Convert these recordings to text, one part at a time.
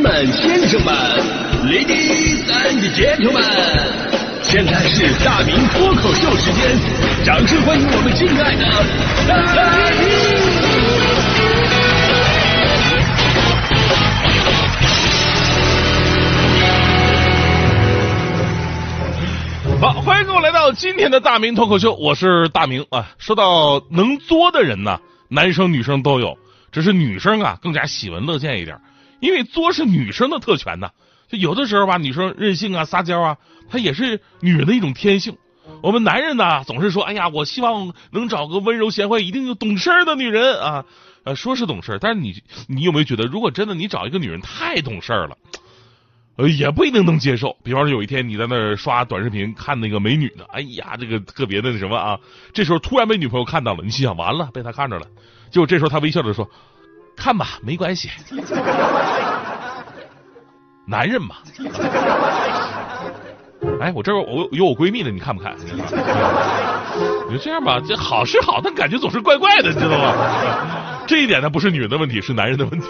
们、先生们、ladies and gentlemen，现在是大明脱口秀时间，掌声欢迎我们敬爱的大明！好，欢迎各位来到今天的大明脱口秀，我是大明啊。说到能作的人呢，男生女生都有，只是女生啊更加喜闻乐见一点。因为作是女生的特权呢，就有的时候吧，女生任性啊、撒娇啊，她也是女人的一种天性。我们男人呢，总是说，哎呀，我希望能找个温柔贤惠、一定有懂事儿的女人啊。呃，说是懂事儿，但是你，你有没有觉得，如果真的你找一个女人太懂事儿了，呃，也不一定能接受。比方说，有一天你在那刷短视频看那个美女呢，哎呀，这个特别的那什么啊，这时候突然被女朋友看到了，你心想，完了，被她看着了。结果这时候她微笑着说。看吧，没关系。男人嘛，哎，我这我有我闺蜜的，你看不看？你就这样吧，这好是好，但感觉总是怪怪的，你知道吗？这一点呢，不是女人的问题，是男人的问题。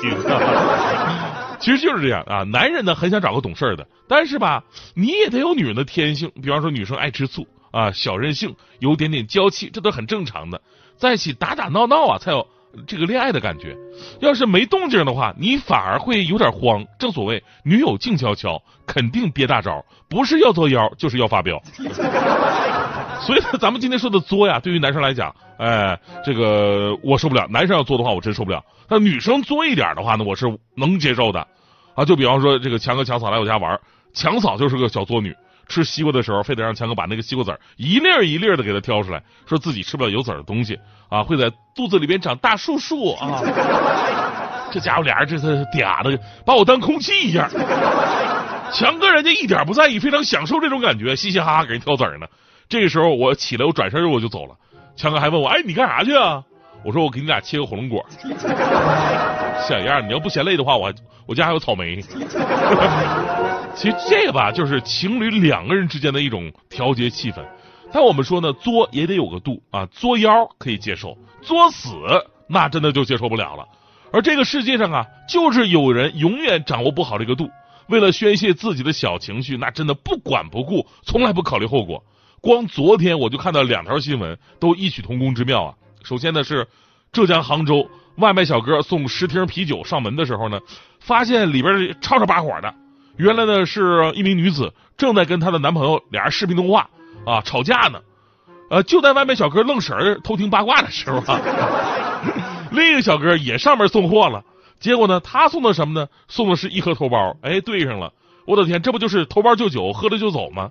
其实就是这样啊，男人呢很想找个懂事的，但是吧，你也得有女人的天性。比方说，女生爱吃醋啊，小任性，有点点娇气，这都很正常的。在一起打打闹闹啊，才有。这个恋爱的感觉，要是没动静的话，你反而会有点慌。正所谓，女友静悄悄，肯定憋大招，不是要作妖，就是要发飙。所以呢，咱们今天说的作呀，对于男生来讲，哎，这个我受不了。男生要作的话，我真受不了。那女生作一点的话呢，我是能接受的。啊，就比方说，这个强哥强嫂来我家玩，强嫂就是个小作女。吃西瓜的时候，非得让强哥把那个西瓜籽儿一粒儿一粒儿的给他挑出来，说自己吃不了有籽儿的东西啊，会在肚子里边长大树树啊。这家伙俩人这是嗲的，把我当空气一样。强哥人家一点不在意，非常享受这种感觉，嘻嘻哈哈给人挑籽儿呢。这个时候我起来，我转身我就走了。强哥还问我，哎，你干啥去啊？我说我给你俩切个火龙果。小样，你要不嫌累的话，我我家还有草莓。其实这个吧，就是情侣两个人之间的一种调节气氛。但我们说呢，作也得有个度啊，作妖可以接受，作死那真的就接受不了了。而这个世界上啊，就是有人永远掌握不好这个度，为了宣泄自己的小情绪，那真的不管不顾，从来不考虑后果。光昨天我就看到两条新闻，都异曲同工之妙啊。首先呢是浙江杭州外卖小哥送十瓶啤酒上门的时候呢，发现里边吵吵把火的。原来呢是一名女子正在跟她的男朋友俩人视频通话啊吵架呢，呃就在外卖小哥愣神儿偷听八卦的时候啊，另一个小哥也上门送货了，结果呢他送的什么呢？送的是一盒头孢，哎对上了，我的天，这不就是头孢就酒，喝了就走吗？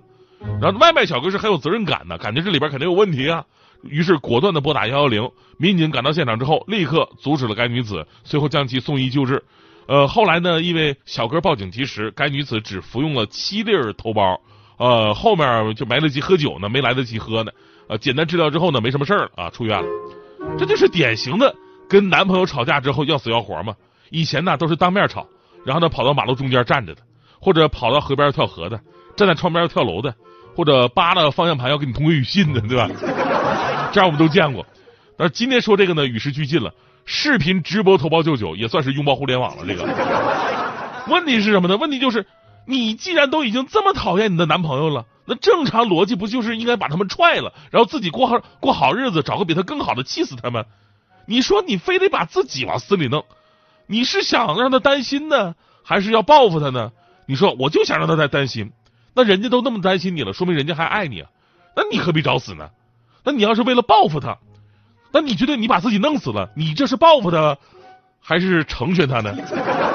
然后外卖小哥是很有责任感的，感觉这里边肯定有问题啊，于是果断的拨打幺幺零，民警赶到现场之后，立刻阻止了该女子，随后将其送医救治。呃，后来呢，因为小哥报警及时，该女子只服用了七粒头孢，呃，后面就没来得及喝酒呢，没来得及喝呢，呃，简单治疗之后呢，没什么事儿啊，出院了。这就是典型的跟男朋友吵架之后要死要活嘛。以前呢都是当面吵，然后呢跑到马路中间站着的，或者跑到河边跳河的，站在窗边要跳楼的，或者扒拉方向盘要跟你通个语信的，对吧？这我们都见过。但是今天说这个呢，与时俱进了。视频直播投保救酒也算是拥抱互联网了。这个问题是什么呢？问题就是，你既然都已经这么讨厌你的男朋友了，那正常逻辑不就是应该把他们踹了，然后自己过好过好日子，找个比他更好的，气死他们？你说你非得把自己往死里弄，你是想让他担心呢，还是要报复他呢？你说我就想让他再担心，那人家都那么担心你了，说明人家还爱你啊，那你何必找死呢？那你要是为了报复他？那你觉得你把自己弄死了，你这是报复他，还是成全他呢？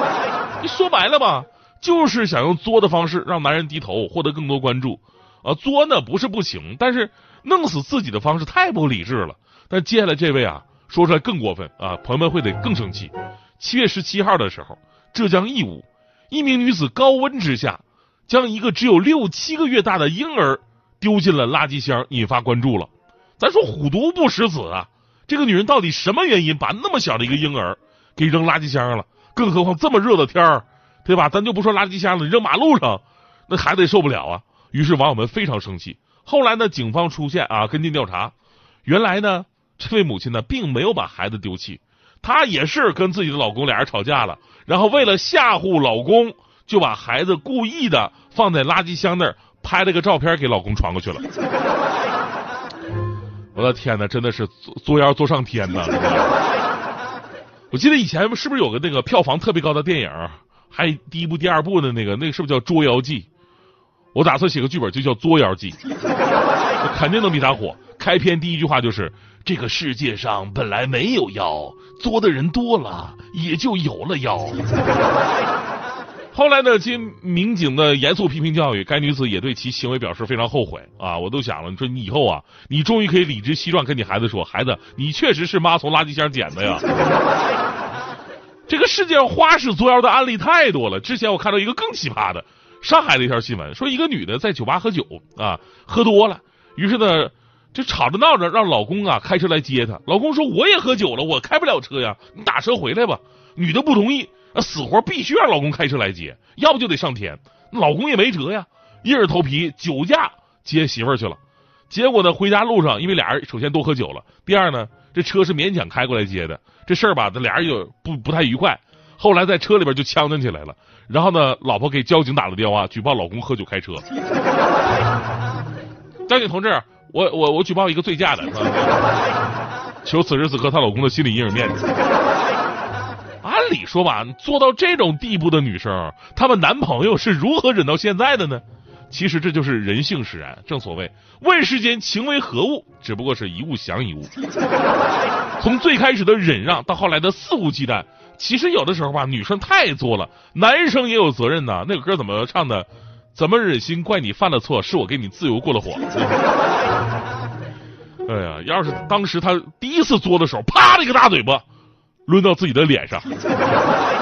你说白了吧，就是想用作的方式让男人低头，获得更多关注。啊，作呢不是不行，但是弄死自己的方式太不理智了。但接下来这位啊，说出来更过分啊，朋友们会得更生气。七月十七号的时候，浙江义乌一名女子高温之下，将一个只有六七个月大的婴儿丢进了垃圾箱，引发关注了。咱说虎毒不食子啊。这个女人到底什么原因把那么小的一个婴儿给扔垃圾箱上了？更何况这么热的天儿，对吧？咱就不说垃圾箱了，扔马路上，那孩子也受不了啊。于是网友们非常生气。后来呢，警方出现啊，跟进调查。原来呢，这位母亲呢，并没有把孩子丢弃，她也是跟自己的老公俩人吵架了，然后为了吓唬老公，就把孩子故意的放在垃圾箱那儿，拍了个照片给老公传过去了。我的天哪，真的是作作妖作上天呐！我记得以前是不是有个那个票房特别高的电影，还第一部、第二部的那个，那个是不是叫《捉妖记》？我打算写个剧本，就叫《捉妖记》，肯定能比他火。开篇第一句话就是：“这个世界上本来没有妖，作的人多了，也就有了妖。”后来呢，经民警的严肃批评教育，该女子也对其行为表示非常后悔啊！我都想了，你说你以后啊，你终于可以理直气壮跟你孩子说：“孩子，你确实是妈从垃圾箱捡的呀。”这个世界上花式作妖的案例太多了。之前我看到一个更奇葩的，上海的一条新闻，说一个女的在酒吧喝酒啊，喝多了，于是呢就吵着闹着让老公啊开车来接她。老公说：“我也喝酒了，我开不了车呀，你打车回来吧。”女的不同意。那死活必须让老公开车来接，要不就得上天。老公也没辙呀，硬着头皮酒驾接媳妇儿去了。结果呢，回家路上，因为俩人首先都喝酒了，第二呢，这车是勉强开过来接的。这事儿吧，这俩人就不不太愉快。后来在车里边就呛呛起来了。然后呢，老婆给交警打了电话，举报老公喝酒开车。交警同志，我我我举报一个醉驾的，求此时此刻她老公的心理阴影面积。按理说吧，做到这种地步的女生，她们男朋友是如何忍到现在的呢？其实这就是人性使然。正所谓问世间情为何物，只不过是一物降一物。从最开始的忍让到后来的肆无忌惮，其实有的时候吧，女生太作了，男生也有责任呐。那个歌怎么唱的？怎么忍心怪你犯了错？是我给你自由过了火。哎呀，要是当时他第一次作的时候，啪的一个大嘴巴。抡到自己的脸上，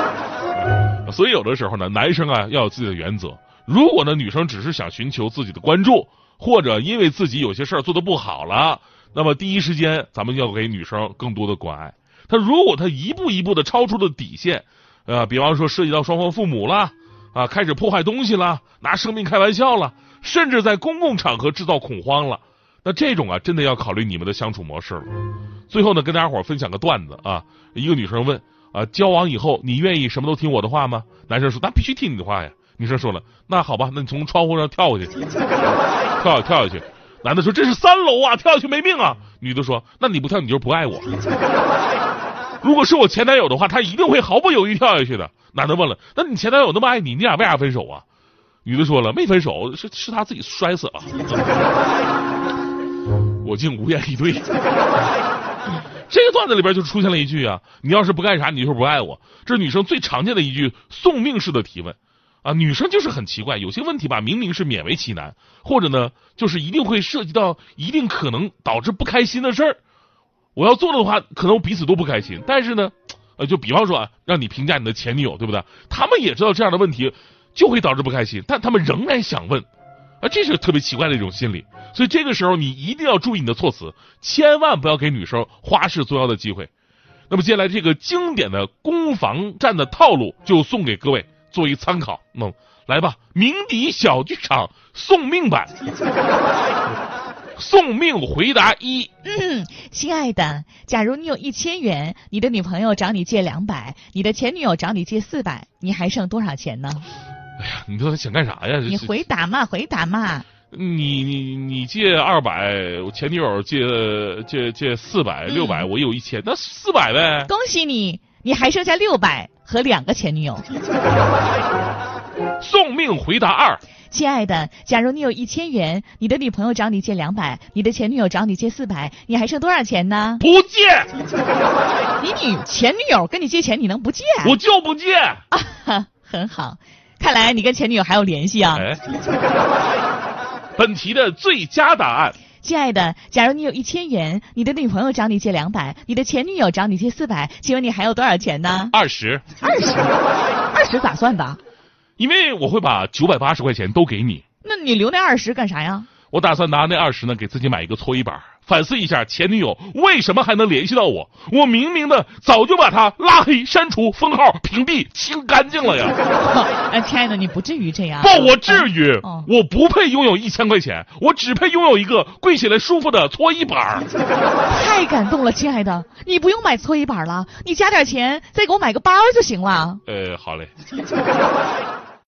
所以有的时候呢，男生啊要有自己的原则。如果呢，女生只是想寻求自己的关注，或者因为自己有些事儿做的不好了，那么第一时间咱们要给女生更多的关爱。他如果他一步一步的超出了底线，呃，比方说涉及到双方父母了，啊，开始破坏东西了，拿生命开玩笑了，甚至在公共场合制造恐慌了，那这种啊，真的要考虑你们的相处模式了。最后呢，跟大家伙分享个段子啊。一个女生问啊，交往以后你愿意什么都听我的话吗？男生说那必须听你的话呀。女生说了，那好吧，那你从窗户上跳过去，跳跳下去。男的说这是三楼啊，跳下去没命啊。女的说那你不跳你就不爱我。如果是我前男友的话，他一定会毫不犹豫跳下去的。男的问了，那你前男友那么爱你，你俩为啥分手啊？女的说了，没分手，是是他自己摔死了。我竟无言以对。这个段子里边就出现了一句啊，你要是不干啥，你就是不爱我。这是女生最常见的一句送命式的提问啊。女生就是很奇怪，有些问题吧，明明是勉为其难，或者呢，就是一定会涉及到一定可能导致不开心的事儿。我要做的话，可能彼此都不开心。但是呢，呃，就比方说啊，让你评价你的前女友，对不对？他们也知道这样的问题就会导致不开心，但他们仍然想问。啊，这是特别奇怪的一种心理，所以这个时候你一定要注意你的措辞，千万不要给女生花式作妖的机会。那么接下来这个经典的攻防战的套路就送给各位做一参考。嗯，来吧，鸣笛小剧场送命版，送命回答一。嗯，亲爱的，假如你有一千元，你的女朋友找你借两百，你的前女友找你借四百，你还剩多少钱呢？哎呀，你说想干啥呀？你回答嘛，回答嘛。你你你借二百，我前女友借借借四百，六百，我有一千，那四百呗。恭喜你，你还剩下六百和两个前女友。送命回答二，亲爱的，假如你有一千元，你的女朋友找你借两百，你的前女友找你借四百，你还剩多少钱呢？不借。你女前女友跟你借钱，你能不借？我就不借。啊，很好。看来你跟前女友还有联系啊！本题的最佳答案，亲爱的，假如你有一千元，你的女朋友找你借两百，你的前女友找你借四百，请问你还有多少钱呢？二十。二十？二十咋算的？因为我会把九百八十块钱都给你。那你留那二十干啥呀？我打算拿那二十呢，给自己买一个搓衣板，反思一下前女友为什么还能联系到我。我明明的早就把她拉黑、删除、封号、屏蔽、清干净了呀！哎，亲爱的，你不至于这样。不，我至于。哦我不配拥有一千块钱，我只配拥有一个跪起来舒服的搓衣板。太感动了，亲爱的，你不用买搓衣板了，你加点钱再给我买个包就行了。呃，好嘞。